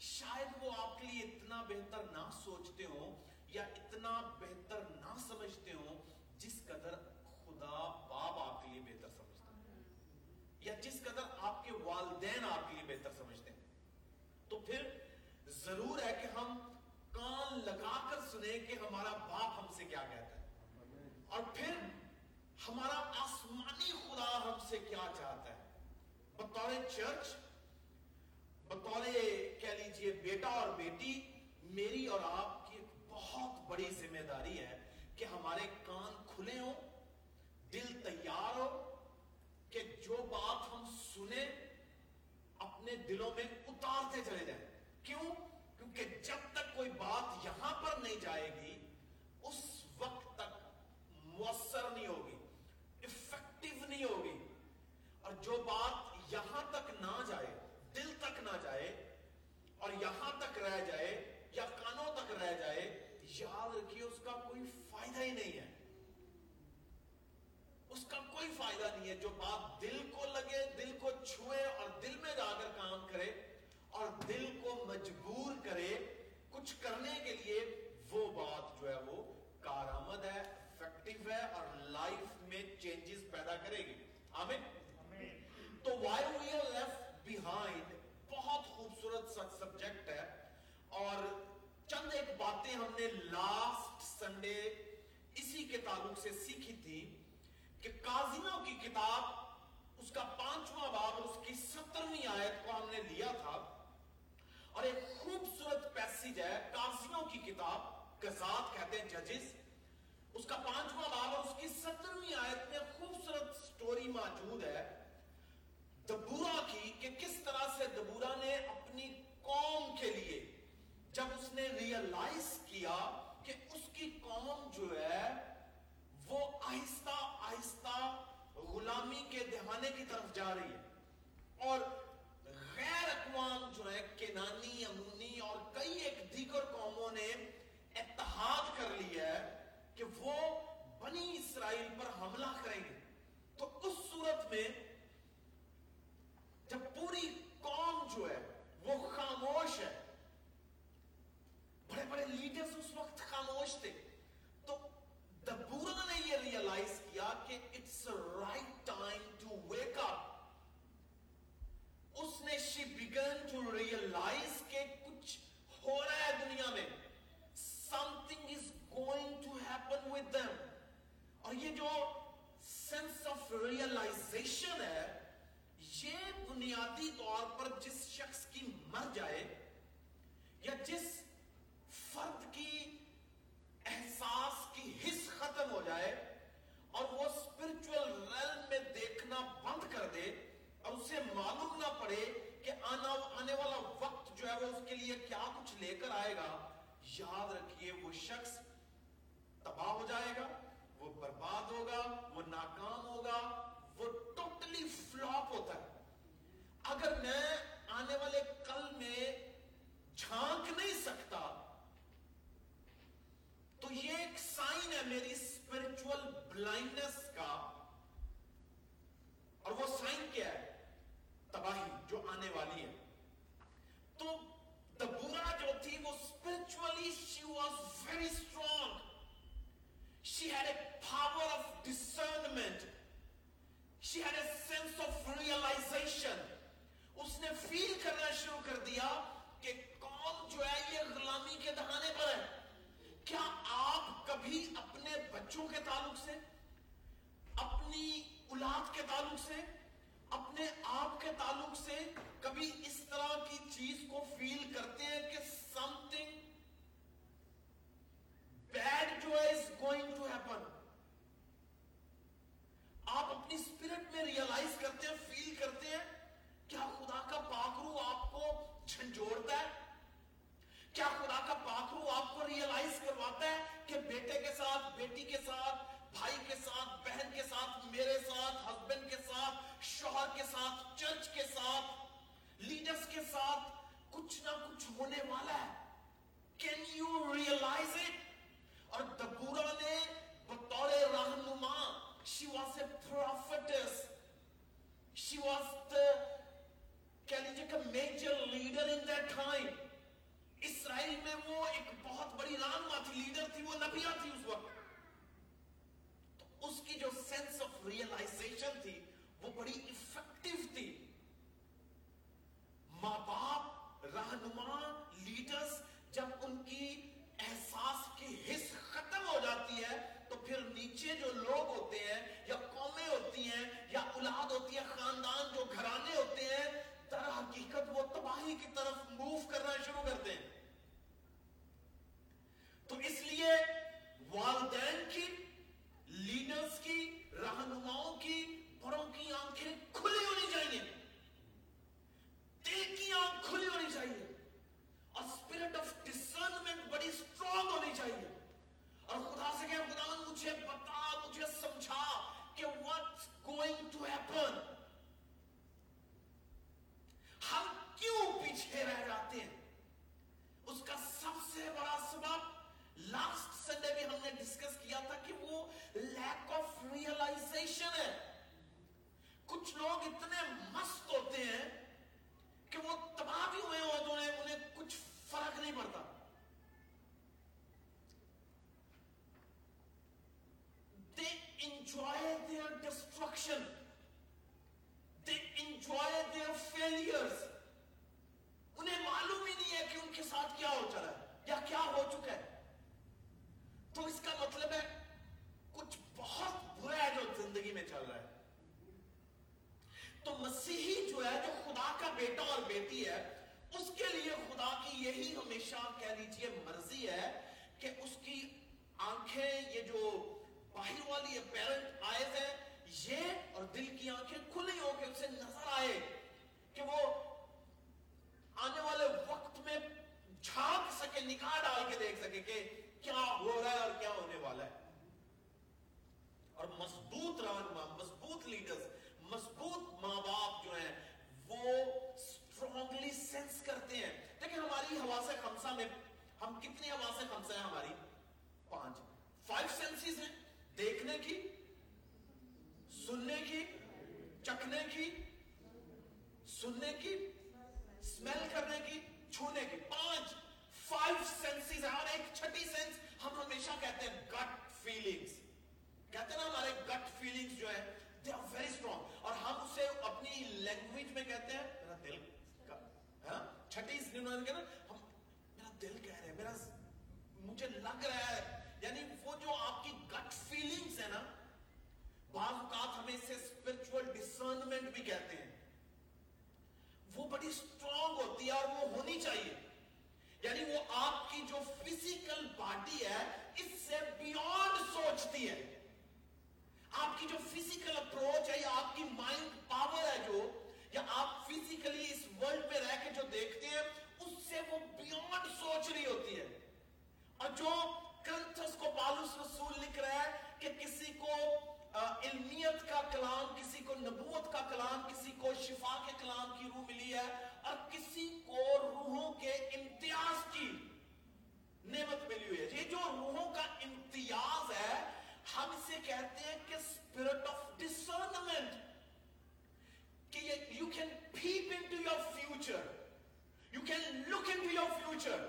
شاید وہ آپ کے لیے اتنا بہتر نہ سوچتے ہوں یا اتنا بہتر نہ سمجھتے ہوں جس قدر خدا باپ آپ کے لیے بہتر سمجھتا ہے یا جس قدر آپ کے والدین آپ کے لیے بہتر سمجھتے ہیں تو پھر ضرور ہے کہ ہم کان لگا کر سنیں کہ ہمارا باپ ہم سے کیا کہتا ہے۔ اور پھر ہمارا آسمانی خدا ہم سے کیا چاہتا ہے۔ بطور چرچ بطور کہہ لیجیے بیٹا اور بیٹی، میری اور آپ کی ایک بہت بڑی ذمہ داری ہے کہ ہمارے کان کھلے ہوں، دل تیار ہو کہ جو بات ہم سنیں اپنے دلوں میں اتارتے چلے جائیں۔ کیوں؟ کیونکہ جب تک کوئی بات یہاں پر نہیں جائے گی اس وقت تک مؤثر نہیں ہوگی افیکٹو نہیں ہوگی اور جو بات یہاں تک نہ جائے دل تک نہ جائے اور یہاں تک رہ جائے یا کانوں تک رہ جائے یاد رکھیے اس کا کوئی فائدہ ہی نہیں ہے۔ اس کا کوئی فائدہ نہیں ہے۔ جو بات دل کو لگے دل کو چھوئے اور دل میں جا کر کام کرے اور دل کو مجبور کرے کچھ کرنے کے لیے وہ بات جو ہے وہ کارآمد ہے افیکٹو ہے اور لائف میں چینجز پیدا کرے گی۔ آمین؟ تو why we are left behind بہت خوبصورت سبجیکٹ ہے اور چند ایک باتیں ہم نے لاسٹ سنڈے اسی کے تعلق سے سیکھی تھی کہ کازینوں کی کتاب، اس کا پانچواں باب اس کی سترویں آیت کو ہم نے لیا تھا۔ اور ایک خوبصورت پیسیج ہے کازینوں کی کتاب گزات کہتے ہیں ججز اس کا پانچواں باب اور اس کی سترویں آیت میں خوبصورت سٹوری موجود ہے۔ دبورا کی کہ کس طرح سے دبورا نے اپنی قوم کے لیے جب اس نے ریئلائز کیا کہ اس کی قوم جو ہے، وہ آہستہ آہستہ غلامی کے دہانے کی طرف جا رہی ہے۔ اور غیر اقوام جو ہے، کینانی امونی اور کئی ایک دیگر قوموں نے اتحاد کر لیا ہے کہ وہ بنی اسرائیل پر حملہ کریں گے۔ تو اس صورت میں جب پوری قوم جو ہے، وہ خاموش ہے بڑے بڑے لیڈرز اس وقت خاموش تھے۔ تو دبورا نے یہ ریئلائز کیا کہ it's right time to wake up اس نے شی بگن ٹو ریئلائز کہ کچھ ہو رہا ہے دنیا میں۔ something is going to happen with them اور یہ جو sense of realization ہے یہ بنیادی طور پر جس شخص کی مر جائے یا جس فرد کی احساس کی حص ختم ہو جائے اور وہ اسپرچل ریل میں دیکھنا بند کر دے اور اسے معلوم نہ پڑے کہ آنا آنے والا وقت جو ہے وہ اس کے لیے کیا کچھ لے کر آئے گا؟ یاد رکھیے وہ شخص تباہ ہو جائے گا، وہ برباد ہوگا، وہ ناکام ہوگا، وہ ٹوٹلی فلاپ ہوتا ہے۔ اگر میں آنے والے کل میں جھانک نہیں سکتا، تو یہ ایک سائن ہے میری اسپرچل بلائنڈنس کا اور وہ سائن کیا ہے تباہی جو آنے والی ہے تو دبورا جو تھی وہ spiritually she was very strong she had a power of discernment she had a sense of realisation اس نے فیل کرنا شروع کر دیا کہ کون جو ہے یہ غلامی کے دہانے پر ہے کیا آپ کبھی اپنے بچوں کے تعلق سے اپنی اولاد کے تعلق سے اپنے آپ کے تعلق سے کبھی اس طرح کی چیز کو فیل کرتے ہیں کہ سم تھنگ بیڈ جو ہے از گوئنگ ٹو ہیپن آپ اپنی اسپرٹ میں ریئلائز کرتے ہیں فیل کرتے ہیں، کیا خدا کا پاکرو آپ کو جھنجھوڑتا ہے؟ کیا خدا کا پاکرو آپ کو ریئلائز کرواتا ہے کہ بیٹے کے ساتھ، بیٹی کے ساتھ، بھائی کے ساتھ، بہن کے ساتھ، میرے ساتھ ہسبینڈ کے ساتھ شوہر کے ساتھ، چرچ کے ساتھ، لیڈرز کے ساتھ کچھ نہ کچھ ہونے والا ہے۔ کین یو ریئلائز اٹ اور دبورا نے بطور رہنما she was a prophetess she was دا کہہ لیجیے کہ major leader in that time Israel میں وہ ایک بہت بڑی رہنما تھی لیڈر تھی، وہ نبیہ تھی اس وقت۔ تو اس کی جو سینس آف ریئلائزیشن تھی وہ بڑی افیکٹو تھی۔ ماں باپ، رہنما لیڈرز جب ان کی احساس کی حص ختم ہو جاتی ہے، تو پھر نیچے جو لوگ ہوتے ہیں، یا قومیں ہوتی ہیں، یا اولاد ہوتی ہے، خاندان جو گھرانے ہوتے ہیں، در حقیقت وہ تباہی کی طرف موو کرنا شروع کرتے ہیں۔ تو اس لیے والدین کی لیڈرز کی، رہنماؤں کی اوروں کی آنکھیں کھلی ہونی چاہیے دل کی آنکھ کھلی ہونی چاہیے اور اسپرٹ آف ڈسرنمنٹ بڑی اسٹرانگ ہونی چاہیے اور خدا سے کہ خدا مجھے بتا مجھے سمجھا کہ what's going to happen ہم کیوں پیچھے رہ جاتے ہیں اس کا سب سے بڑا سبب لاسٹ سنڈے بھی ہم نے ڈسکس کیا تھا کہ وہ لیک آف ریئلائزیشن ہے کچھ لوگ اتنے مست ہوتے ہیں کہ وہ تباہ بھی ہوئے ہو تو انہیں, انہیں کچھ فرق نہیں پڑتا they enjoy their destruction they enjoy their failures انہیں معلوم ہی نہیں ہے کہ ان کے ساتھ کیا ہو چلا ہے یا کیا ہو چکا ہے تو اس کا مطلب ہے کچھ بہت برا ہے جو زندگی میں چل رہا ہے تو مسیحی جو ہے جو خدا کا بیٹا اور بیٹی ہے اس کے لیے خدا کی یہی ہمیشہ کہہ لیجیے مرضی ہے کہ اس کی آنکھیں یہ جو باہر والی اپیرنٹ آئز ہے یہ اور دل کی آنکھیں کھلی ہو کے اسے نظر آئے کہ وہ آنے والے وقت میں جھانک سکے نکاح ڈال کے دیکھ سکے کہ کیا ہو رہا ہے اور کیا ہونے والا ہے اور مضبوط رہنما مضبوط لیڈرز مضبوط ماں باپ جو ہیں وہ اسٹرانگلی سینس کرتے ہیں لیکن ہماری حواس خمسہ میں ہم کتنی حواس خمسہ ہیں ہماری پانچ فائیو سینسز ہیں دیکھنے کی، سننے کی، چکھنے کی، سننے کی اسمیل کرنے کی، چھونے کی۔ پانچ فائیو سینسز ہیں اور ایک چھٹی سینس ہم ہمیشہ کہتے ہیں گٹ فیلنگز کہتے ہیں نا ہمارے گٹ فیلنگز جو ہے دے آر ویری اسٹرانگ اور ہم اسے اپنی لینگویج میں کہتے ہیں، میرا دل کا ہاں؟ چھٹی انہوں ہم، میرا دل کہہ رہے ہیں میرا مجھے لگ رہا ہے یعنی وہ جو آپ کی گٹ فیلنگز ہے نا بعض اوقات اسے اسپرچل ڈسرنمنٹ بھی کہتے ہیں۔ وہ بڑی اسٹرانگ ہوتی ہے اور وہ ہونی چاہیے۔ یعنی وہ آپ کی جو فزیکل باڈی ہے، اس سے بیونڈ سوچتی ہے۔ آپ کی جو فزیکل اپروچ ہے، یا آپ کی مائنڈ پاور ہے جو، یا آپ فزیکلی اس ورلڈ میں رہ کے جو دیکھتے ہیں، اس سے وہ بیونڈ سوچ رہی ہوتی ہے۔ اور جو کرنتھس کو پالوس رسول لکھ رہا ہے کہ کسی کو علمیت کا کلام، کسی کو نبوت کا کلام، کسی کو شفا کے کلام کی روح ملی ہے اور کسی کو روحوں کے امتیاز کی نعمت ملی ہوئی ہے۔ یہ جو روحوں کا امتیاز ہے، ہم اسے کہتے ہیں کہ اسپرٹ آف ڈسرنمنٹ کہ you can peep in to your future you can look into your future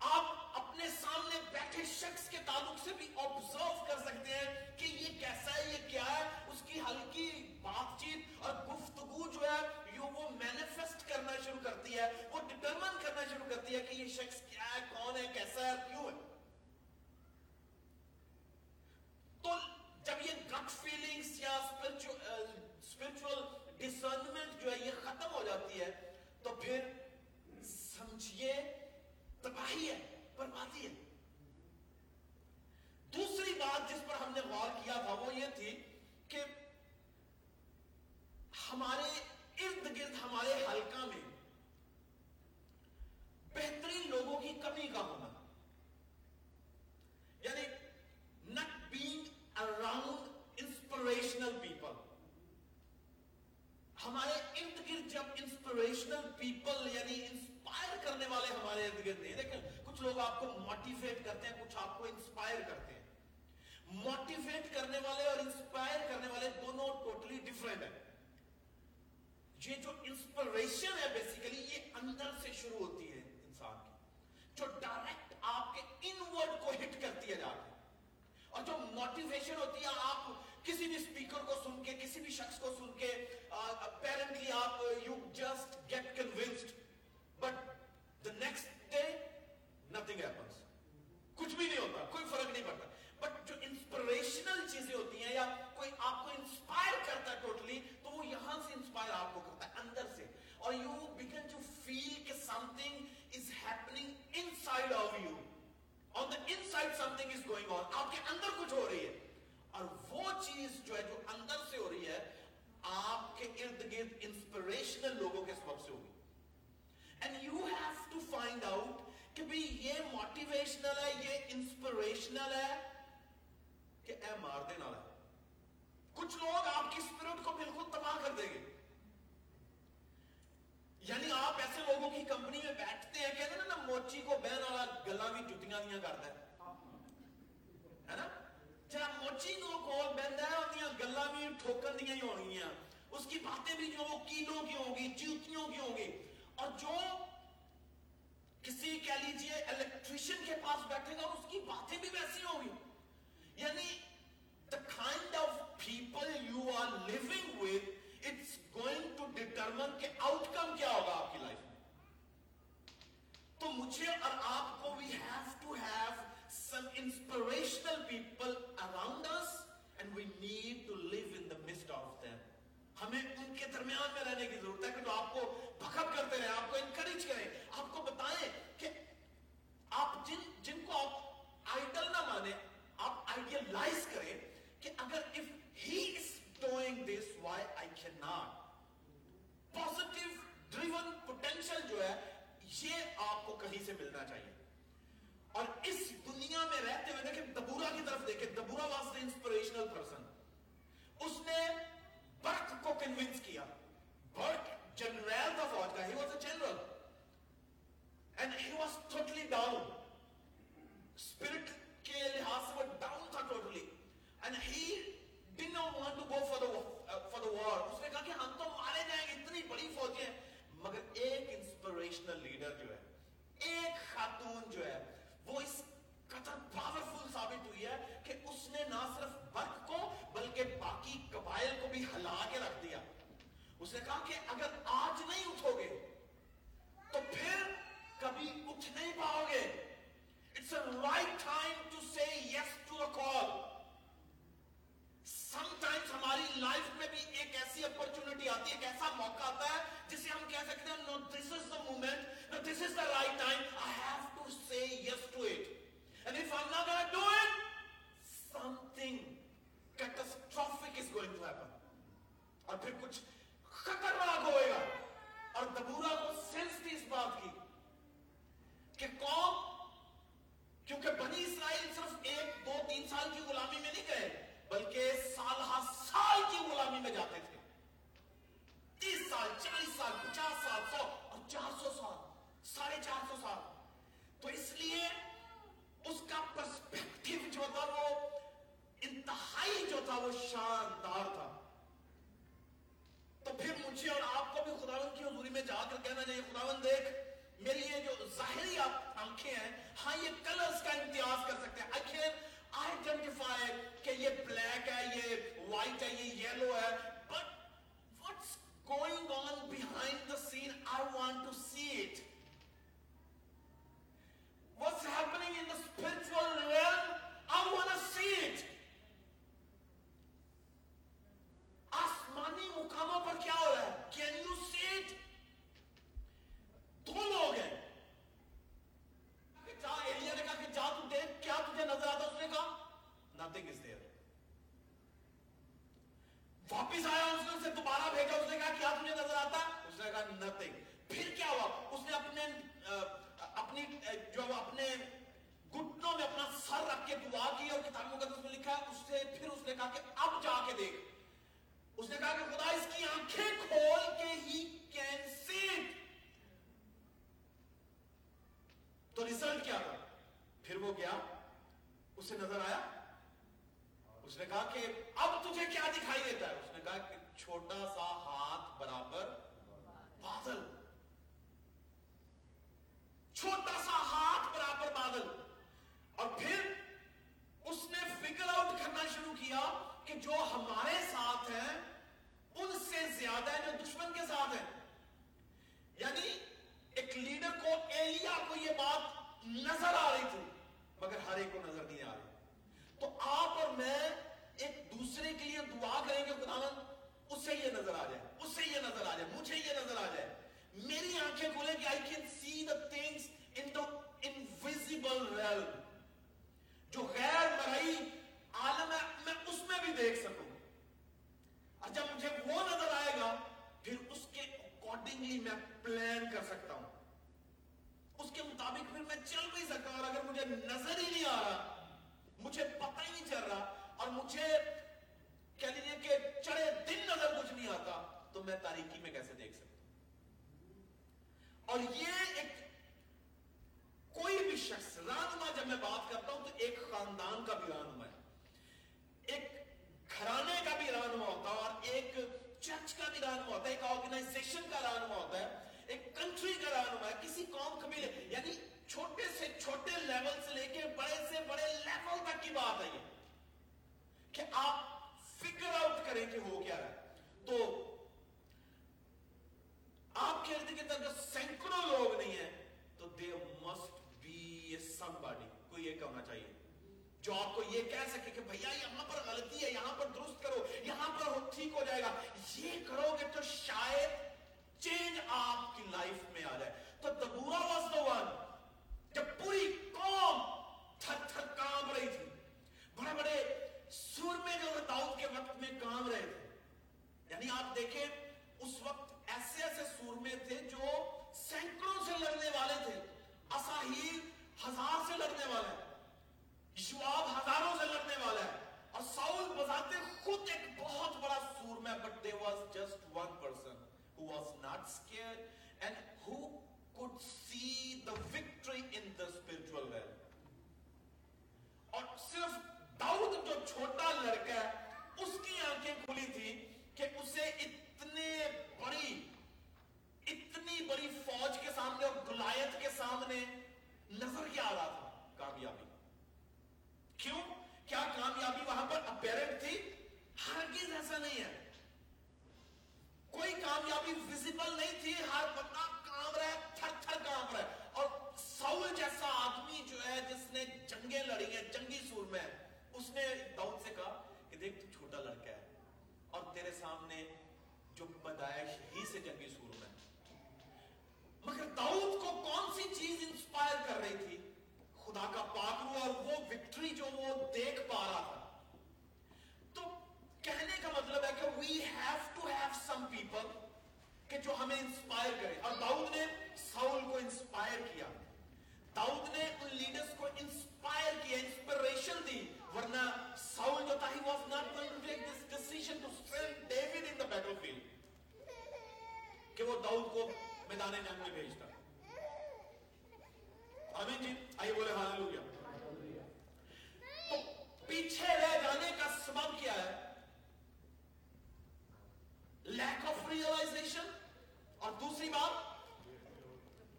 آپ اپنے سامنے بیٹھے شخص کے تعلق سے بھی آبزرو کر سکتے ہیں کہ یہ کیسا ہے، یہ کیا ہے۔ اس کی ہلکی بات چیت اور گفتگو جو ہے وہ مینیفیسٹ کرنا شروع کرتی ہے، وہ ڈٹرمن کرنا شروع کرتی ہے کہ یہ شخص کیا ہے، کون ہے، کیسا ہے، کیوں ہے تو جب یہ گٹ فیلنگز یا اسپرچل ڈسرنمنٹ جو ہے یہ ختم ہو جاتی ہے تو پھر سمجھیے تباہی ہے بربادی ہے دوسری بات جس پر ہم نے غور کیا تھا وہ یہ تھی اور جو کسی کہہ لیجیے الیکٹریشن کے پاس بیٹھے گا اور اس کی باتیں بھی ویسی ہوں گی یعنی the kind of people you are living with it's going to determine کہ outcome کیا ہوگا آپ کی لائف میں تو مجھے اور آپ کو we have to have some inspirational people around us and we need to live ہمیں ان کے درمیان میں رہنے کی ضرورت ہے کہ جو آپ کو بخب کرتے رہے آپ کو انکریج کریں، آپ کو بتائیں کہ آپ جن جن کو آپ آئیڈل نہ مانیں، آپ آئیڈیلائز کریں کہ اگر if he is doing this why I cannot? Positive driven potential جو ہے، یہ آپ کو کہیں سے ملنا چاہیے۔ اور اس دنیا میں رہتے ہوئے دیکھیں دبورا کی طرف دیکھیں دبورا واز انسپریشنل پرسن اس نے برک کو کنونس کیا۔ برک جنرل تھا فوج کا he was a general and he was totally down spirit کے لحاظ سے وہ ڈاؤن تھا totally and he did not want to go for the for the war اس نے کہا کہ ہم تو مارے جائیں گے، اتنی بڑی فوج ہیں۔ مگر ایک انسپریشنل لیڈر جو ہے، ایک خاتون جو ہے، وہ اس قدر پاورفل ثابت ہوئی ہے کہ اس نے نہ صرف برق کو بلکہ باقی قبائل کو بھی ہلا کے رکھ دیا۔ اس نے کہا کہ اگر آج نہیں اٹھو گے، تو پھر کبھی اٹھ نہیں پاؤ گے۔ It's a right time to say yes to the call sometimes ہماری لائف میں بھی ایک ایسی اپرچونٹی آتی ہے ایک ایسا موقع آتا ہے جسے ہم کہہ سکتے ہیں now this is the moment now this is the right time I have to say yes to it and if I not do it something catastrophic is going to happen اور پھر کچھ خطرناک ہوئے نیشن کا رہنما ہوتا ہے، ایک کنٹری کا رہنما ہے، کسی قوم، قبیلے یعنی چھوٹے سے چھوٹے لیول سے لے کے بڑے سے بڑے لیول تک کی بات ہے یہ، کہ آپ فکر آؤٹ کریں کہ ہو کیا ہے۔ تو آپ کے ارد کے اندر سینکڑوں لوگ نہیں ہیں، تو they must be somebody کو یہ کہنا چاہیے۔ جو آپ کو یہ کہہ سکے کہ بھیا یہاں پر غلطی ہے، یہاں پر درست کرو، یہاں پر ٹھیک ہو جائے گا، یہ کرو گے تو شاید چینج آپ کی لائف میں آ جائے۔ تو دبورا واز دا ون جب پوری قوم تھک تھک کام رہی تھی، بڑے بڑے سور میں جو داؤد کے وقت میں کام رہے تھے یعنی آپ دیکھیں، اس وقت ایسے ایسے سور میں تھے جو سینکڑوں سے لڑنے والے تھے، اساہیل ہزار سے لڑنے والا ہے شواب ہزاروں سے لڑنے والا ہے اور ساؤل بزاتے خود ایک بہت بڑا سور میں but they was just one person who was not scared and who could see the victory in the spiritual realm. اور صرف داؤد جو چھوٹا لڑکا ہے اس کی آنکھیں کھلی تھی کہ اسے اتنے بڑی اتنی بڑی فوج کے سامنے اور گلایت کے سامنے نظر کیا آ رہا تھا کامیابی کیوں کیا کامیابی وہاں پر سمپل نہیں تھی، ہر بندہ کام رہا ہے تھر تھر کام رہا ہے اور سول جیسا آدمی جو ہے، جس نے جنگیں لڑی ہیں، جنگی سور میں اس نے داؤد سے کہا کہ دیکھ، تو چھوٹا لڑکا ہے۔ اور تیرے سامنے جو پیدائش ہی سے جنگی سور میں مگر داؤد کو کون سی چیز انسپائر کر رہی تھی؟ خدا کا پاک ہوا اور وہ وکٹری جو وہ دیکھ پا رہا تھا۔ تو کہنے کا مطلب ہے کہ we have to have some people کہ جو ہمیں انسپائر کرے۔ اور داؤد نے ساؤل کو انسپائر کیا۔ داؤد نے ان لیڈرز کو انسپائر کیا انسپریشن دی۔ ورنہ ساؤل جو تھا he was not going to take this decision to save David in the battle field کہ وہ داؤد کو میدان جنگ میں بھیجتا۔ آمین جی۔ آئیے بولے ہاللویا تو پیچھے رہ جانے کا سبب کیا ہے؟ لیک آف ریئلائزیشن اور دوسری بات،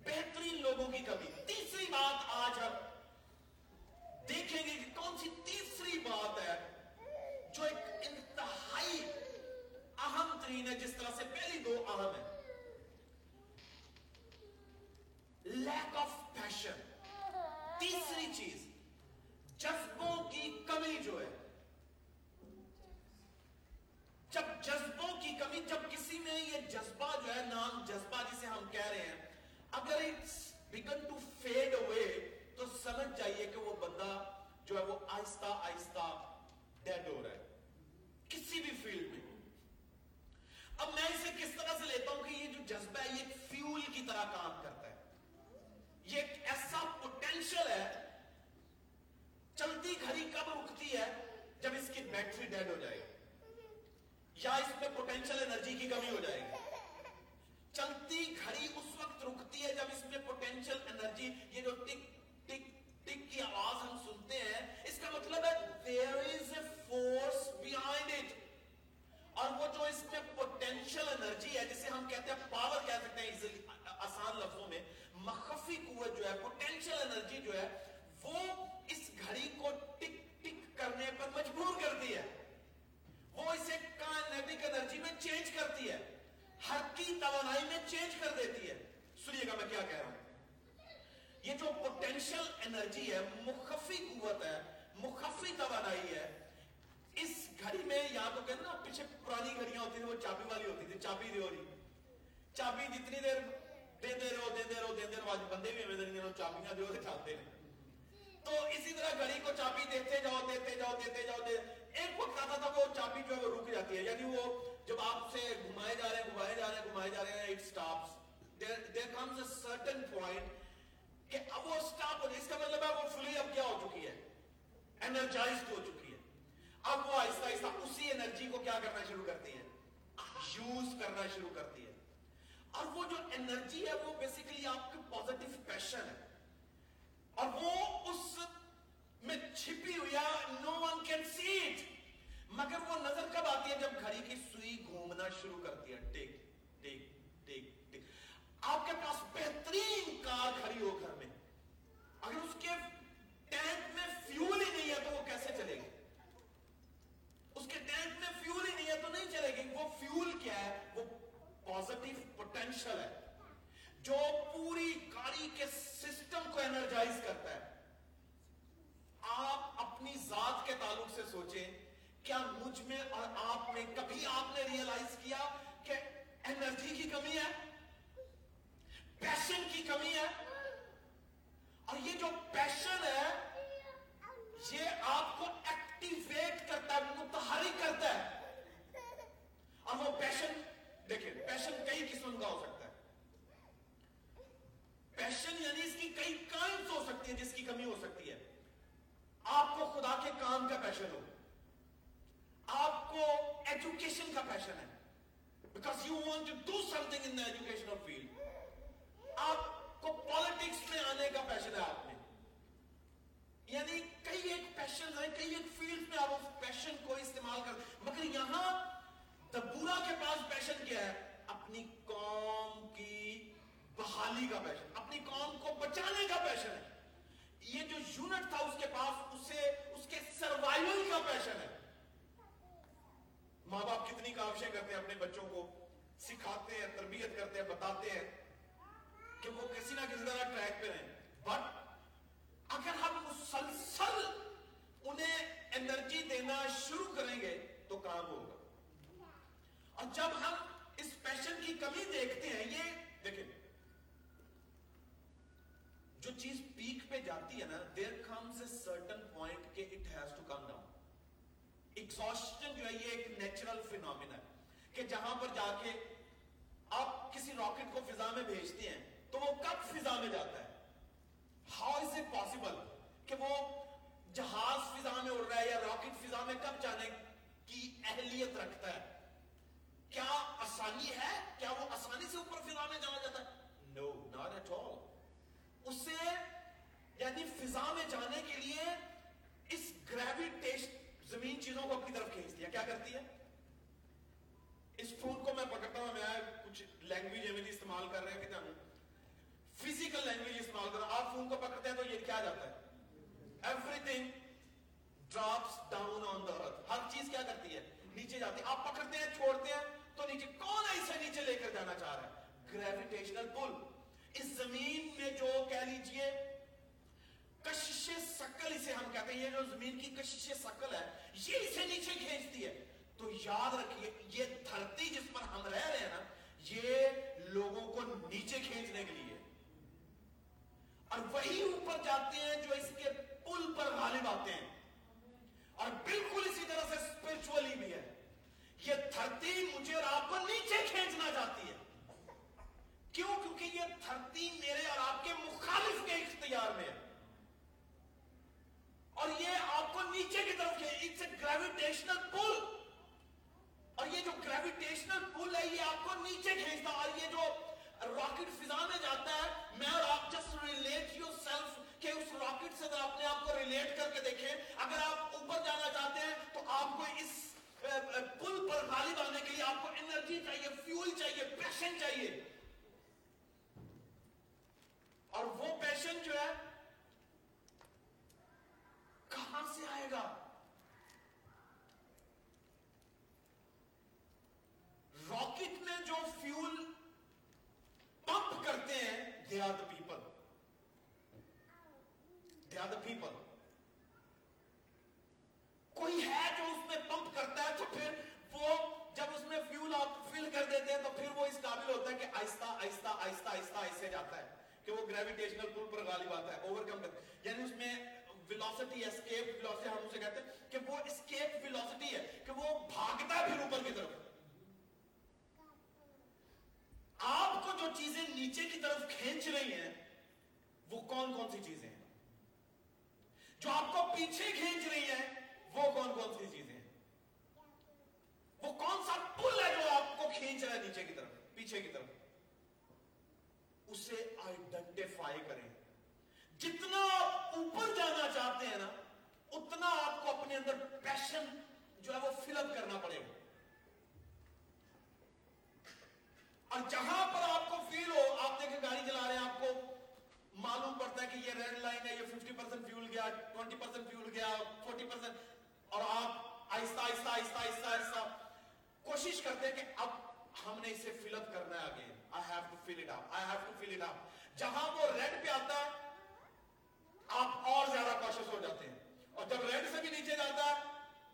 بہترین لوگوں کی کمی۔ تیسری بات آج ہم دیکھیں گے کہ کون سی تیسری بات ہے جو ایک انتہائی اہم ترین ہے، جس طرح سے پہلی دو اہم ہے لیک آف پیشن تیسری چیز، جذبوں کی کمی جو ہے۔ جب جذب جذبہ جو ہے نام جذبہ جسے ہم کہہ رہے ہیں، اگر it's begin to fade away تو سمجھ جائیے کہ وہ بندہ جو ہے وہ آہستہ آہستہ ڈیڈ ہو رہا ہے، کسی بھی فیلڈ میں۔ اب میں اسے کس طرح سے لیتا ہوں کہ یہ جو جذبہ ہے، یہ ایک فیول کی طرح کام کرتا ہے۔ یہ ایک ایسا پوٹینشل ہے، چلتی گھڑی کب رکتی ہے؟ جب اس کی بیٹری ڈیڈ ہو جائے۔ یا اس میں پوٹینشل انرجی کی کمی ہو جائے گی؟ چلتی گھڑی اس وقت رکتی ہے جب اس میں پوٹینشل انرجی یہ جو ٹک ٹک ٹک کی آواز ہم سنتے ہیں، اس کا مطلب ہے there is a force behind it. اور وہ جو اس میں پوٹینشل انرجی ہے، جسے ہم کہتے ہیں پاور کہہ سکتے ہیں آسان لفظوں میں، مخفی قوت جو ہے پوٹینشل انرجی جو ہے، وہ اس گھڑی کو ٹک ٹک کرنے پر مجبور کرتی ہے۔ وہ اسے کائنیٹک انرجی میں چینج کرتی ہے۔ حقی توانائی میں چینج کر دیتی ہے۔ سنیے گا میں کیا کہہ رہا ہوں۔ یہ جو پوٹینشل انرجی ہے، مخفی قوت ہے، مخفی توانائی ہے، اس گھڑی میں یا تو کہتے نا، پیچھے پرانی گھڑیاں ہوتی تھیں، وہ چابی والی ہوتی تھی، چابی دے چابی جتنی دیر دے دے رہو دے دے رہو دے دے رہو، آج بندے بھی ہمیں دیں چابیاں دے چاہتے ہیں تو اسی طرح گھڑی کو چابی دیتے جاؤ دیتے جاؤ دیتے جاؤ، دیتے ایک وقت آتا تھا وہ چابی جو ہے وہ رک جاتی ہے یعنی وہ جب آپ سے گھمائے جا رہے ہیں، گھمائے جا رہے ہیں، گھمائے جا رہے ہیں it stops there comes a certain point کہ اب وہ سٹاپ ہو جائے اس کا مطلب ہے وہ فلی اب کیا ہو چکی ہے؟ انرجائزڈ ہو چکی ہے۔ اب وہ آہستہ آہستہ اسی انرجی کو کیا کرنا شروع کرتی ہے یوز کرنا شروع کرتی ہے اور وہ جو انرجی ہے وہ بیسیکلی آپ کی پازیٹیو پیشن ہے۔ اور وہ اس میں چھپی ہوئی ہے no one can see it مگر وہ نظر کب آتی ہے جب گھڑی کی سوئی گھومنا شروع کرتی ہے؟ ٹیک ٹیک ٹیک ٹیک۔ آپ کے پاس بہترین کار کھڑی ہو گھر میں۔ اگر اس کے ٹینک میں فیول ہی نہیں ہے تو وہ کیسے چلے گی؟ اس کے ٹینک میں فیول ہی نہیں ہے تو نہیں چلے گی۔ وہ فیول کیا ہے؟ وہ پازیٹیو پوٹینشل ہے، جو پوری گاڑی کے سسٹم کو انرجائز کرتا ہے۔ آپ اپنی ذات کے تعلق سے سوچیں، کیا مجھ میں اور آپ میں کبھی آپ نے ریئلائز کیا کہ انرجی کی کمی ہے؟ پیشن کی کمی ہے؟ اور یہ جو پیشن ہے، یہ آپ کو ایکٹیویٹ کرتا ہے، متحرک کرتا ہے۔ اور وہ پیشن دیکھیں پیشن کئی قسم کا ہو سکتا ہے۔ پیشن یعنی اس کی کئی کائنس ہو سکتی ہیں جس کی کمی ہو سکتی ہے آپ کو خدا کے کام کا پیشن ہو۔ آپ کو ایجوکیشن کا پیشن ہے۔ Because you want to do something in educational field آپ کو پالیٹکس میں آنے کا پیشن ہے آپ میں۔ یعنی کئی ایک پیشن ہے کئی ایک فیلڈ میں آپ اس پیشن کو استعمال کر مگر یہاں دبورا کے پاس پیشن کیا ہے؟ اپنی قوم کی بحالی کا پیشن اپنی قوم کو بچانے کا پیشن ہے۔ یہ جو یونٹ تھا اس کے پاس، اسے کے سروائیول کا پیشن ہے۔ ماں باپ کتنی کاوشیں کرتے ہیں اپنے بچوں کو، سکھاتے ہیں، تربیت کرتے ہیں، بتاتے ہیں کہ وہ کسی نہ کسی طرح ٹریک پہ رہیں بٹ اگر ہم مسلسل انہیں انرجی دینا شروع کریں گے تو کام ہوگا۔ اور جب ہم اس پیشن کی کمی دیکھتے ہیں، یہ دیکھیں۔ جو چیز پیک پہ جاتی ہے نا there comes a certain point کہ it has to come down exhaustion جو ہے، یہ ایک نیچرل فینومینا ہے کہ جہاں پر جا کے آپ کسی راکٹ کو فضا میں بھیجتے ہیں، تو وہ کب فضا میں جاتا ہے؟ ہاؤ از اٹ پاسبل کہ وہ جہاز فضا میں اڑ رہا ہے یا راکٹ فضا میں کب جانے کی اہلیت رکھتا ہے؟ کیا آسانی ہے؟ کیا وہ آسانی سے اوپر فضا میں جانا جاتا ہے؟ نو ناٹ فل اپ کرنا ہے آگے۔ I have to fill it up I have to fill it up جہاں وہ ریڈ پہ آتا ہے، آپ اور زیادہ کوشش ہو جاتے ہیں۔ اور جب ریڈ سے بھی نیچے جاتا ہے،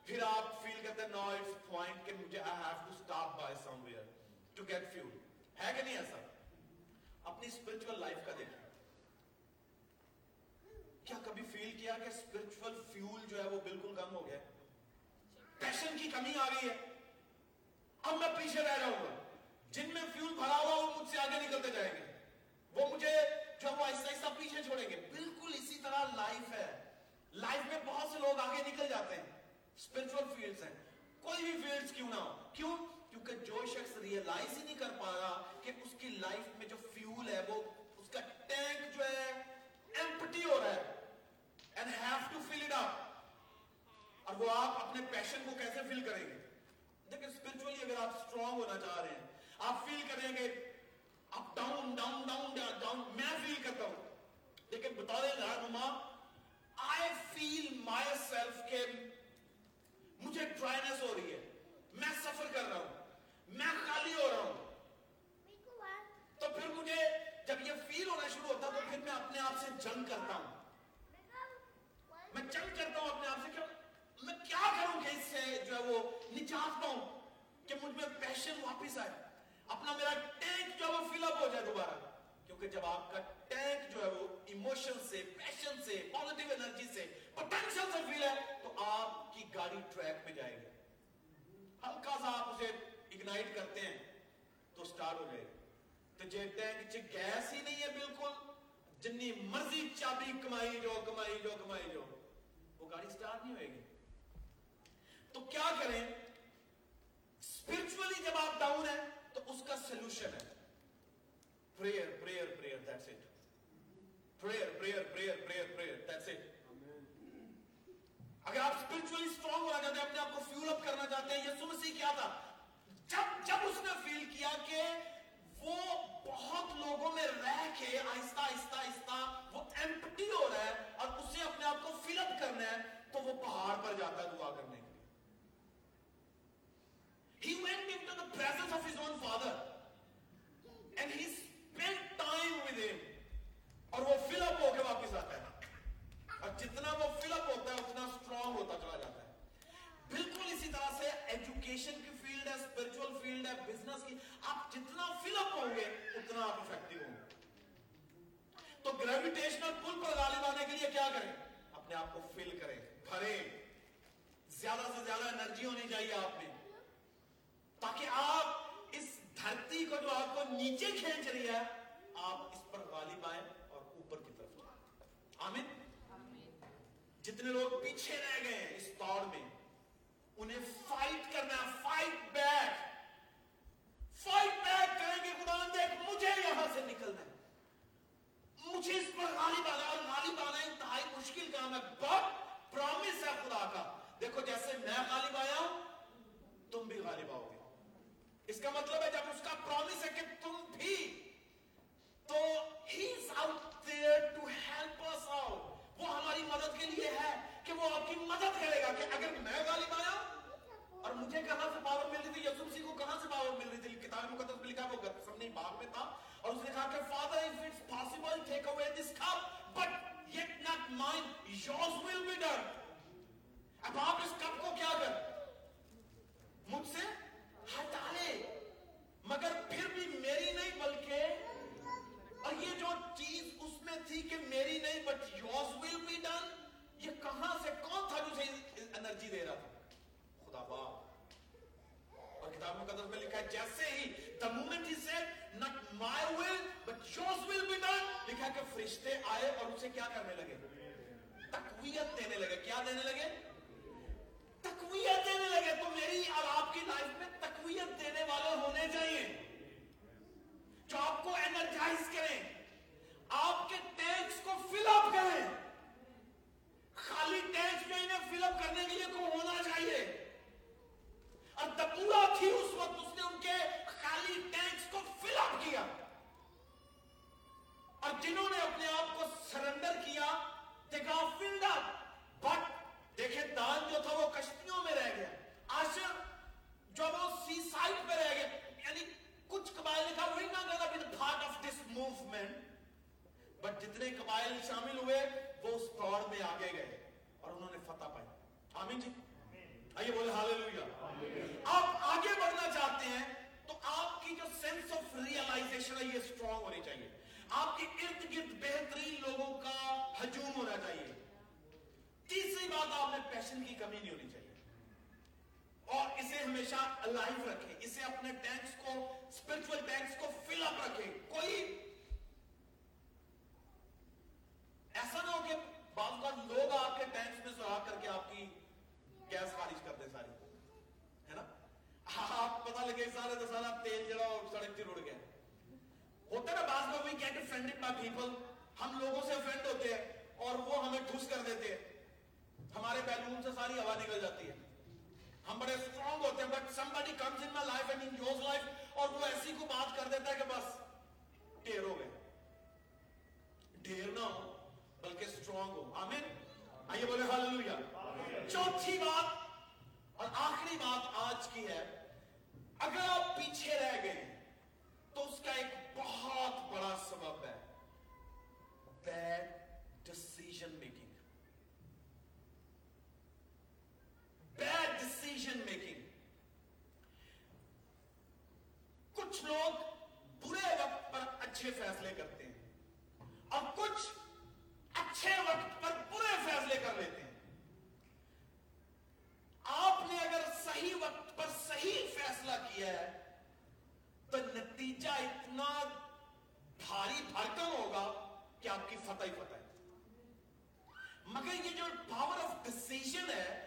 پھر آپ فیل کرتے ہیں نو اٹس پوائنٹ کہ مجھے I have to stop by somewhere to get fuel ہے کہ نہیں ایسا؟ اپنی اسپرچل لائف کا دیکھیں۔ کیا کبھی فیل کیا کہ اسپرچل فیول جو ہے وہ بالکل کم ہو گیا؟ پیشن کی کمی آ گئی ہے۔ اب میں پیچھے رہ رہا ہوں۔ جن میں فیول بھرا ہوا وہ مجھ سے آگے نکلتے جائیں گے۔ وہ مجھے جو وہ آہستہ آہستہ پیچھے چھوڑیں گے۔ بالکل اسی طرح لائف ہے۔ لائف میں بہت سے لوگ آگے نکل جاتے ہیں۔ اسپرچل فیلڈز ہیں۔ کوئی بھی فیلڈز کیوں نہ ہو۔ کیوں؟ کیونکہ جو شخص ریئلائز ہی نہیں کر پا رہا کہ اس کی لائف میں جو فیول ہے، وہ اس کا ٹینک جو ہے ایمپٹی ہو رہا ہے۔ And have to fill it up اور وہ آپ اپنے پیشن کو کیسے فل کریں گے؟ دیکھیں اسپرچولی اگر آپ اسٹرانگ ہونا چاہ رہے ہیں آپ فیل کریں گے up down down down down میں فیل کرتا ہوں. لیکن بتا دیں رہنما آئی فیل مائی سیلف کے مجھے ڈرائنس ہو رہی ہے. میں سفر کر رہا ہوں. میں خالی ہو رہا ہوں. تو پھر مجھے جب یہ فیل ہونا شروع ہوتا تو پھر میں اپنے آپ سے جنگ کرتا ہوں. میں جنگ کرتا ہوں اپنے آپ سے کیوں میں کیا کروں کہ اس سے جو ہے وہ نجات پاؤں، کہ مجھ میں پیشن واپس آئے. کیونکہ جب آپ کا ٹینک جو ہے وہ ایموشن سے پیشن سے پازیٹیو انرجی سے پوٹینشیل سے فیل ہے، تو آپ کی گاڑی ٹریک پہ جائے گی۔ ہلکا سا آپ اسے اگنائٹ کرتے ہیں، تو سٹارٹ ہو جائے گی۔ تو جے ٹینک چ گیس ہی نہیں ہے بالکل، جنی مرضی چابی کمائی جو کمائی جو کمائی جو، وہ گاڑی سٹارٹ نہیں ہوئے گی۔ تو کیا کریں؟ اسپرچولی جب آپ ڈاؤن ہیں، تو اس کا سولوشن ہے۔ Prayer prayer prayer that's it prayer prayer prayer prayer prayer that's it اگر آپ اسپرچولی اسٹرانگ ہونا چاہتے ہیں اپنے آپ کو فیول اپ کرنا چاہتے ہیں یسوع مسیح کیا تھا جب جب اس نے فیل کیا کہ وہ بہت لوگوں میں رہ کے آہستہ آہستہ آہستہ وہ ایمپٹی ہو رہا ہے اور اسے اپنے آپ کو فل اپ کرنا ہے تو وہ پہاڑ پر جاتا ہے دعا کرنے کے لیے He went into the presence of his own father and he spent time with him. اور وہ فل اپ ہو کے واپس آتا ہے۔ اور جتنا وہ فل اپ ہوتا ہے، اتنا اسٹرانگ ہوتا چلا جاتا ہے۔ بالکل اسی طرح سے ایجوکیشن کی فیلڈ ہے اسپرچل فیلڈ ہے بزنس کی۔ آپ جتنا فل اپ ہوں گے، اتنا آپ افیکٹو ہوں گے۔ تو گریویٹیشنل پل پر غالب آنے کے لیے کیا کریں؟ اپنے آپ کو فل کریں، بھریں۔ زیادہ سے زیادہ انرجی ہونی چاہیے آپ میں۔ تاکہ آپ دھرتی کو جو آپ کو نیچے کھینچ رہی ہے آپ اس پر غالب آئیں اور اوپر کی طرف جائیں۔ آمین؟ جتنے لوگ پیچھے رہ گئے ہیں اس دوڑ میں انہیں فائٹ کرنا ہے فائٹ بیک فائٹ بیک کریں گے خدا دیکھ مجھے یہاں سے نکلنا ہے۔ مجھے اس پر غالب آنا اور غالب آنا انتہائی مشکل کام ہے۔ بٹ پرومس ہے خدا کا۔ دیکھو جیسے میں غالب آیا ہوں تم بھی غالب آؤ گے۔ اس کا مطلب ہے جب اس کا پرومس ہے کہ تم بھی تو ہی is out there to help us out وہ ہماری مدد کے لیے ہے کہ وہ آپ کی مدد کرے گا کہ اگر میں غالب آیا اور مجھے کہاں سے پاور مل رہی تھی یسوع مسیح کو کہاں سے پاور مل رہی تھی؟ کتاب مقدس میں لکھا وہ گتسمنی باغ میں تھا اور اس نے کہا کہ father if it's possible take away this cup but yet not mine yours will be done اب آپ اس کپ کو کیا کر مجھ سے ہٹا لے مگر پھر بھی میری نہیں بلکہ، اور یہ جو چیز اس میں تھی کہ میری نہیں but yours will be done یہ کہاں سے، کون تھا جو اسے انرجی دے رہا تھا؟ خدا باپ۔ اور کتاب مقدس میں لکھا ہے، جیسے ہی the moment he said not my will but yours will be done لکھا کہ فرشتے آئے اور اسے کیا کرنے لگے؟ تقویت دینے لگے۔ کیا دینے لگے؟ ہمارے بیلون سے ساری ہوا نکل جاتی ہے۔ ہم بڑے اسٹرانگ ہوتے ہیں but somebody comes in my life and in your life اور وہ ایسی کو بات کر دیتا ہے کہ بس ڈیر ہو گئے۔ ڈیر نہ ہو بلکہ اسٹرانگ ہو۔ آمین۔ آئیے بولے ہلویا چوتھی بات اور آخری بات آج کی ہے۔ اگر آپ پیچھے رہ گئے تو اس کا ایک بہت بڑا سبب ہے۔ Bad decision making bad decision making کچھ لوگ برے وقت پر اچھے فیصلے کرتے ہیں اور کچھ اچھے وقت پر برے فیصلے کر لیتے ہیں آپ نے اگر صحیح وقت پر صحیح فیصلہ کیا ہے تو نتیجہ اتنا بھاری بھرکم ہوگا کہ آپ کی فتح ہی فتح ہے مگر یہ جو پاور آف ڈسیزن ہے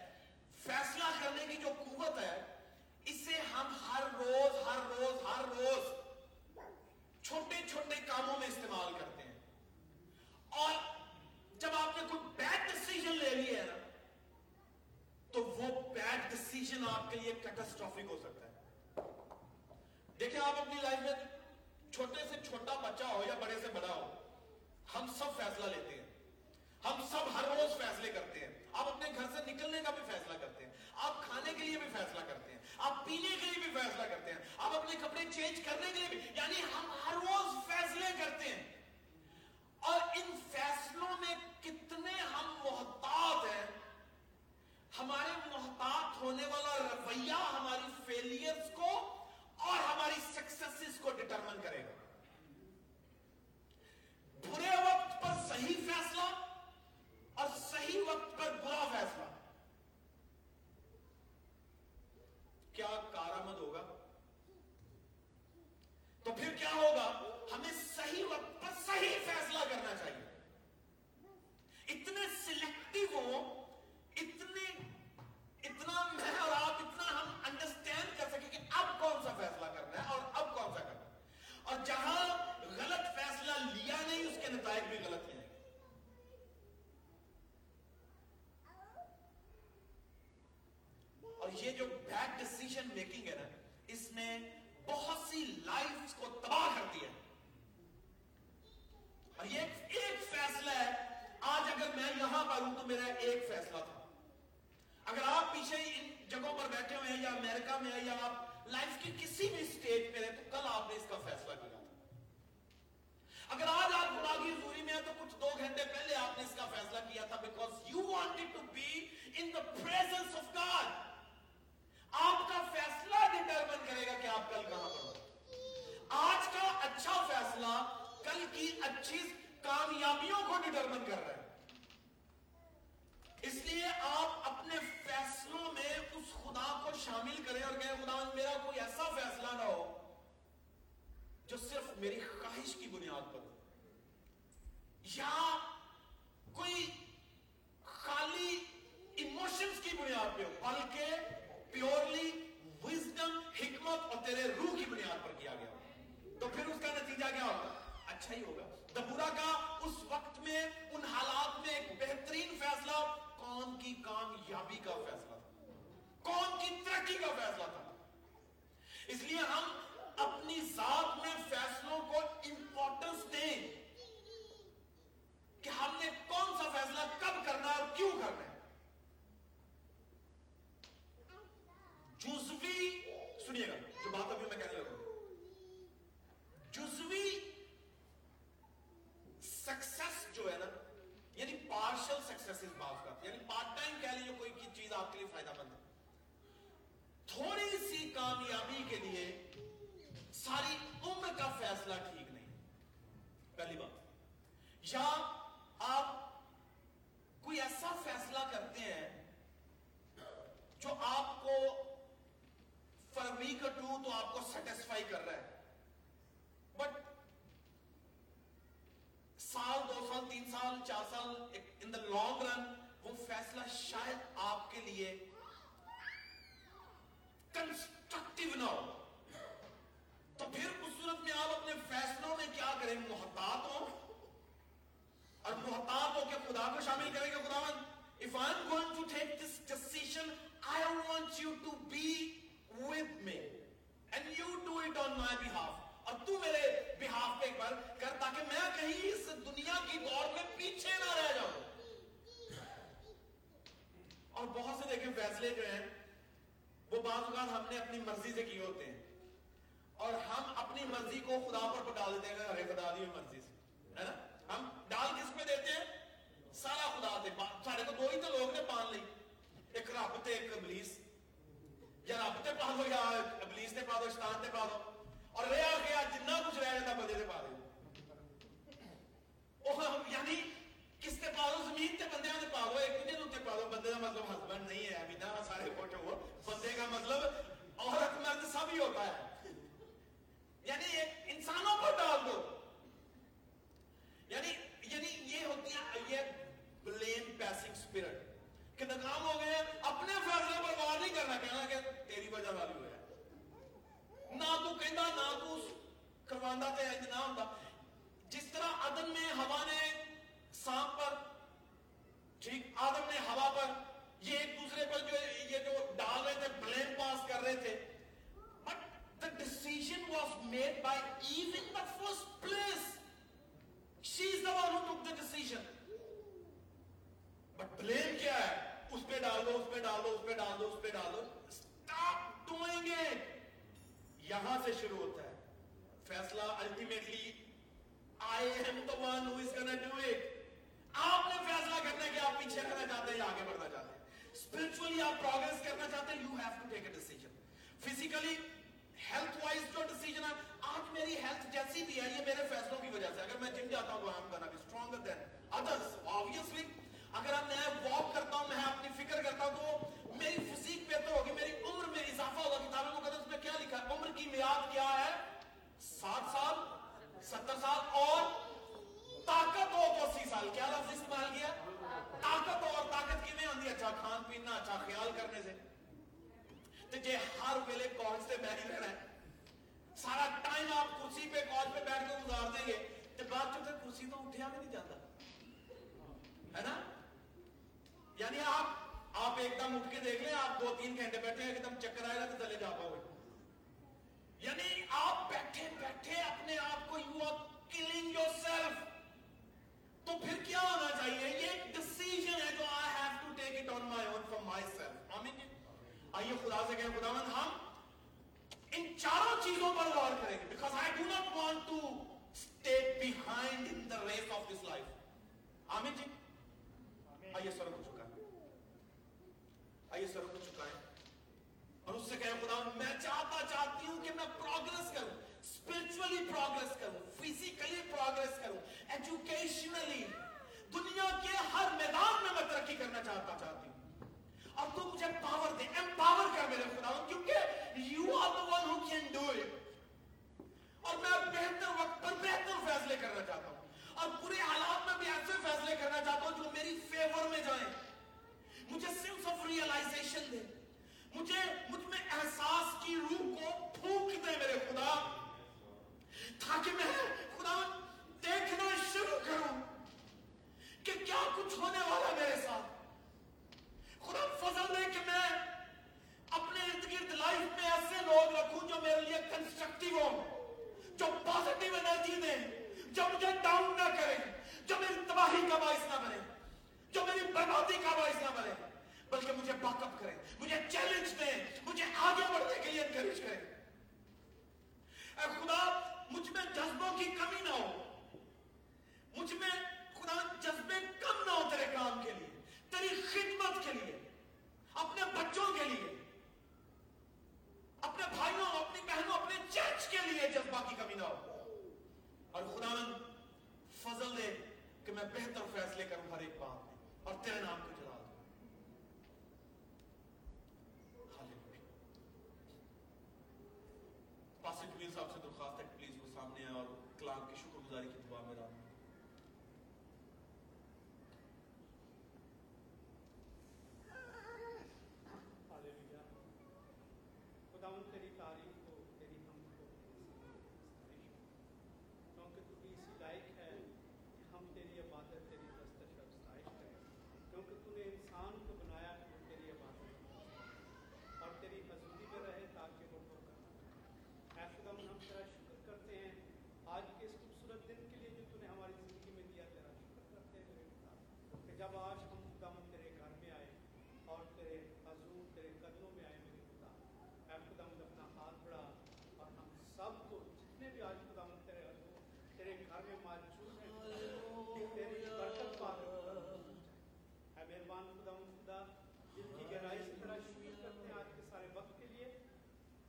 فیصلہ کرنے کی جو قوت ہے اس سے ہم ہر روز ہر روز ہر روز چھوٹے چھوٹے کاموں میں استعمال کرتے ہیں۔ اور جب آپ نے کوئی بیڈ ڈسیزن لے لی ہے نا، تو وہ بیڈ ڈسیزن آپ کے لیے کیٹاسٹرافک ہو سکتا ہے۔ دیکھیں آپ اپنی لائف میں چھوٹے سے چھوٹا بچہ ہو یا بڑے سے بڑا ہو، ہم سب فیصلہ لیتے ہیں۔ آپ پینے کے لیے بھی فیصلہ کرتے ہیں۔ آپ اپنے کپڑے چینج کرنے کے لیے بھی یعنی ہم ہر روز فیصلے کرتے ہیں۔ اور ان فیصلوں میں کتنے ہم محتاط ہیں۔ ہمارے محتاط ہونے والا رویہ ہماری فیلیئرز کو اور ہماری سکسسز کو ڈٹرمن کرے گا۔ برے وقت پر صحیح فیصلہ اور صحیح وقت پر برا فیصلہ۔ کیا کارآمد ہوگا؟ تو پھر کیا ہوگا؟ ہمیں صحیح وقت پر صحیح فیصلہ کرنا چاہیے۔ اتنے سلیکٹو ہو اتنے، اتنا میں اور آپ اتنا ہم انڈرسٹینڈ کر سکیں کہ اب کون سا فیصلہ کرنا ہے اور اب کون سا کرنا ہے۔ اور جہاں غلط فیصلہ لیا نہیں، اس کے نتائج بھی غلط ہیں اور یہ جو بیڈ ڈس نے بہت سی لائف کو تباہ کر دیا اور یہ ایک, فیصلہ ہے آج اگر میں یہاں پر ہوں تو میرا ایک فیصلہ تھا۔ اگر آپ پیچھے ان جگہوں پر بیٹھے ہوئے ہیں یا امریکہ میں یا آپ لائف کی کسی بھی سٹیج پہ ہیں تو کل آپ نے اس کا فیصلہ کیا تھا۔ اگر آج آپ گلاگیر فیصلہ شاید آپ کے لیے ہم نے اپنی مرضی سے کیے ہوتے ہیں۔ اور ہم اپنی مرضی کو خدا پر پٹا دیتے ہیں ارے خدا دی مرضی سے۔ ہے نا؟ ہم ڈال کس پہ دیتے ہیں؟ سارا خدا دے سارے تو دو ہی تو لوگ نے پان لی۔ ایک رب تے ایک ابلیس۔ یا رب تے پا دو یا ابلیس تے پا دو، شیطان تے پا دو۔ اور رہا گیا جنہ کچھ رہ جاتا بندے تے پا دو یعنی کس تے پا زمین تے بندے تے پا ایک ایک نوں تے پا دو بندے دا مطلب ہسبینڈ نہیں ہے، ابھی سارے کچھ ہو بندے کا مطلب عورت مرد سب ہی ہوتا ہے۔ کرسی پہ کال پہ بیٹھ کے گزار دیں گے تو بعد چکے کرسی تو اٹھیا بھی نہیں جاتا ہے نا یعنی آپ آپ ایک دم اٹھ کے دیکھ لیں آپ دو تین گھنٹے بیٹھے ایک دم چکر آئے گا تو چلے جا پاؤ گے یعنی آپ بیٹھے بیٹھے اپنے آپ کو you are killing yourself تو پھر کیا ہونا چاہیے یہ ایک ڈسیزن ہے جو I have to take it on my own for myself آئیے خدا سے کہیں خداوند ہم ان چاروں چیزوں پر غور کریں گے. Because I do not want to stay behind in the race of this life آمین جی. آئیے سر ہو چکا ہے. آئیے سر ہو چکا ہے. اور اس سے کہے خدا میں چاہتا چاہتی ہوں کہ میں پروگرس کروں. اسپرچولی پروگرس کروں. فزیکلی پروگرس کروں. ایجوکیشنلی دنیا کے ہر میدان میں میں ترقی کرنا چاہتا چاہتی ہوں. اب تو مجھے پاور دے امپاور کر میرے خدا کیونکہ you are the one who can do it اور میں بہتر وقت پر بہتر فیصلے کرنا چاہتا ہوں۔ اور پورے حالات میں بھی ایسے فیصلے کرنا چاہتا ہوں جو میری فیور میں جائیں۔ مجھے سنس آف ریئلائزیشن دے مجھے مجھ میں احساس کی روح کو پھونک دے میرے خدا تاکہ میں خدا دیکھنا شروع کروں کہ کیا کچھ ہونے والا میرے ساتھ۔ خدا فضل دے کہ میں اپنے ارد گرد سب کو جتنے بھی آج خدا تیرے تیرے گھر میں موجود ہیں تیری برکت پا اے مہربان خدا خدا دل کی گہرائی سے طرح شکر کرتے ہیں آج کے سارے وقت کے لیے،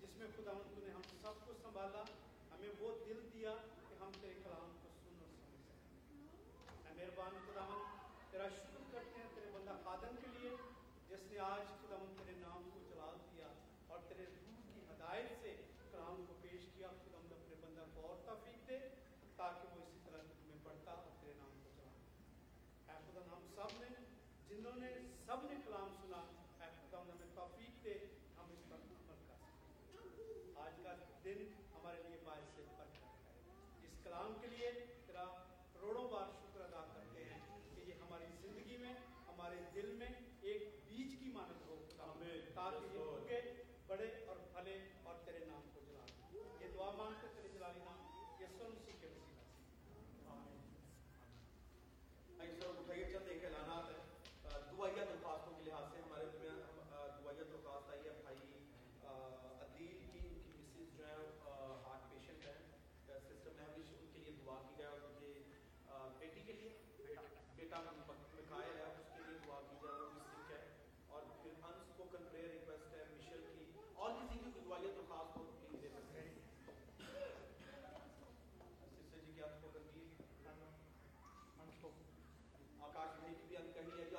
جس میں خدا نے ہم سب کو سنبھالا، ہمیں وہ دل دیا کہ ہم تیرے کلام کو سن اور سمجھ سکیں۔ اے مہربان خدا، تیرا شکر کرتے ہیں تیرے بندہ خادم کے لیے، جس نے آج خدا سب نے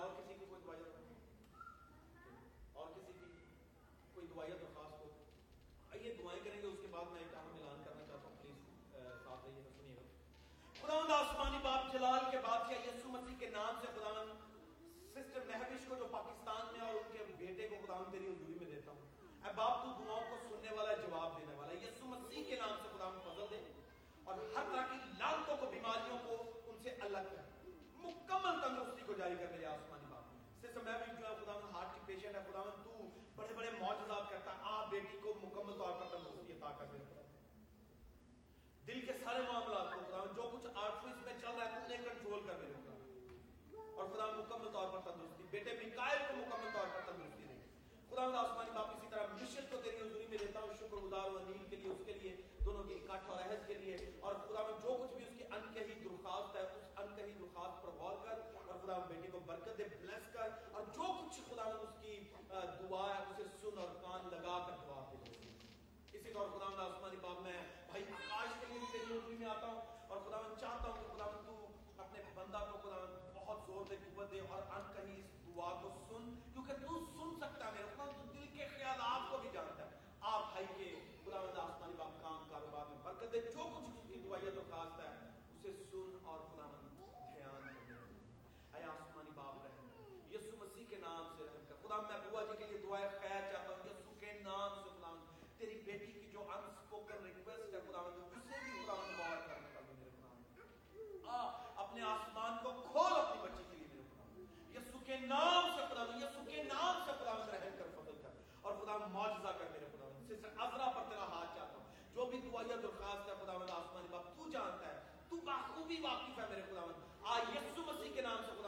اور کسی کو اللہ آسمانی باپ اسی طرح مشیت کو تیری حضوری میں دیتا ہوں، شکر گزار ہوں نیل کے لیے، اس کے لیے، دونوں کے اکٹھ اور عہد کے لیے۔ اور خدا میں جو کچھ بھی اس کی انکہی درخواست ہے، اس انکہی درخواست پر غور کر اور خدا میں بیٹے کو برکت دے بلیس کر۔ اور جو کچھ خدا نے اس کی دعا ہے، اسے سن اور کان لگا کر دعا دے اسی طور خدا میں آسمانی باپ میں بھائی آکاش کے لیے تیری حضوری میں آتا ہوں۔ اور خدا میں چاہتا ہوں کہ خدا میں تو اپنے بندہ کو خدا بہت زور دے، قوت دے اور ان کہیں اس دعا کو سن۔ کیونکہ تو بھی واقف ہے میرے خدا آ یسو مسیح کے نام سے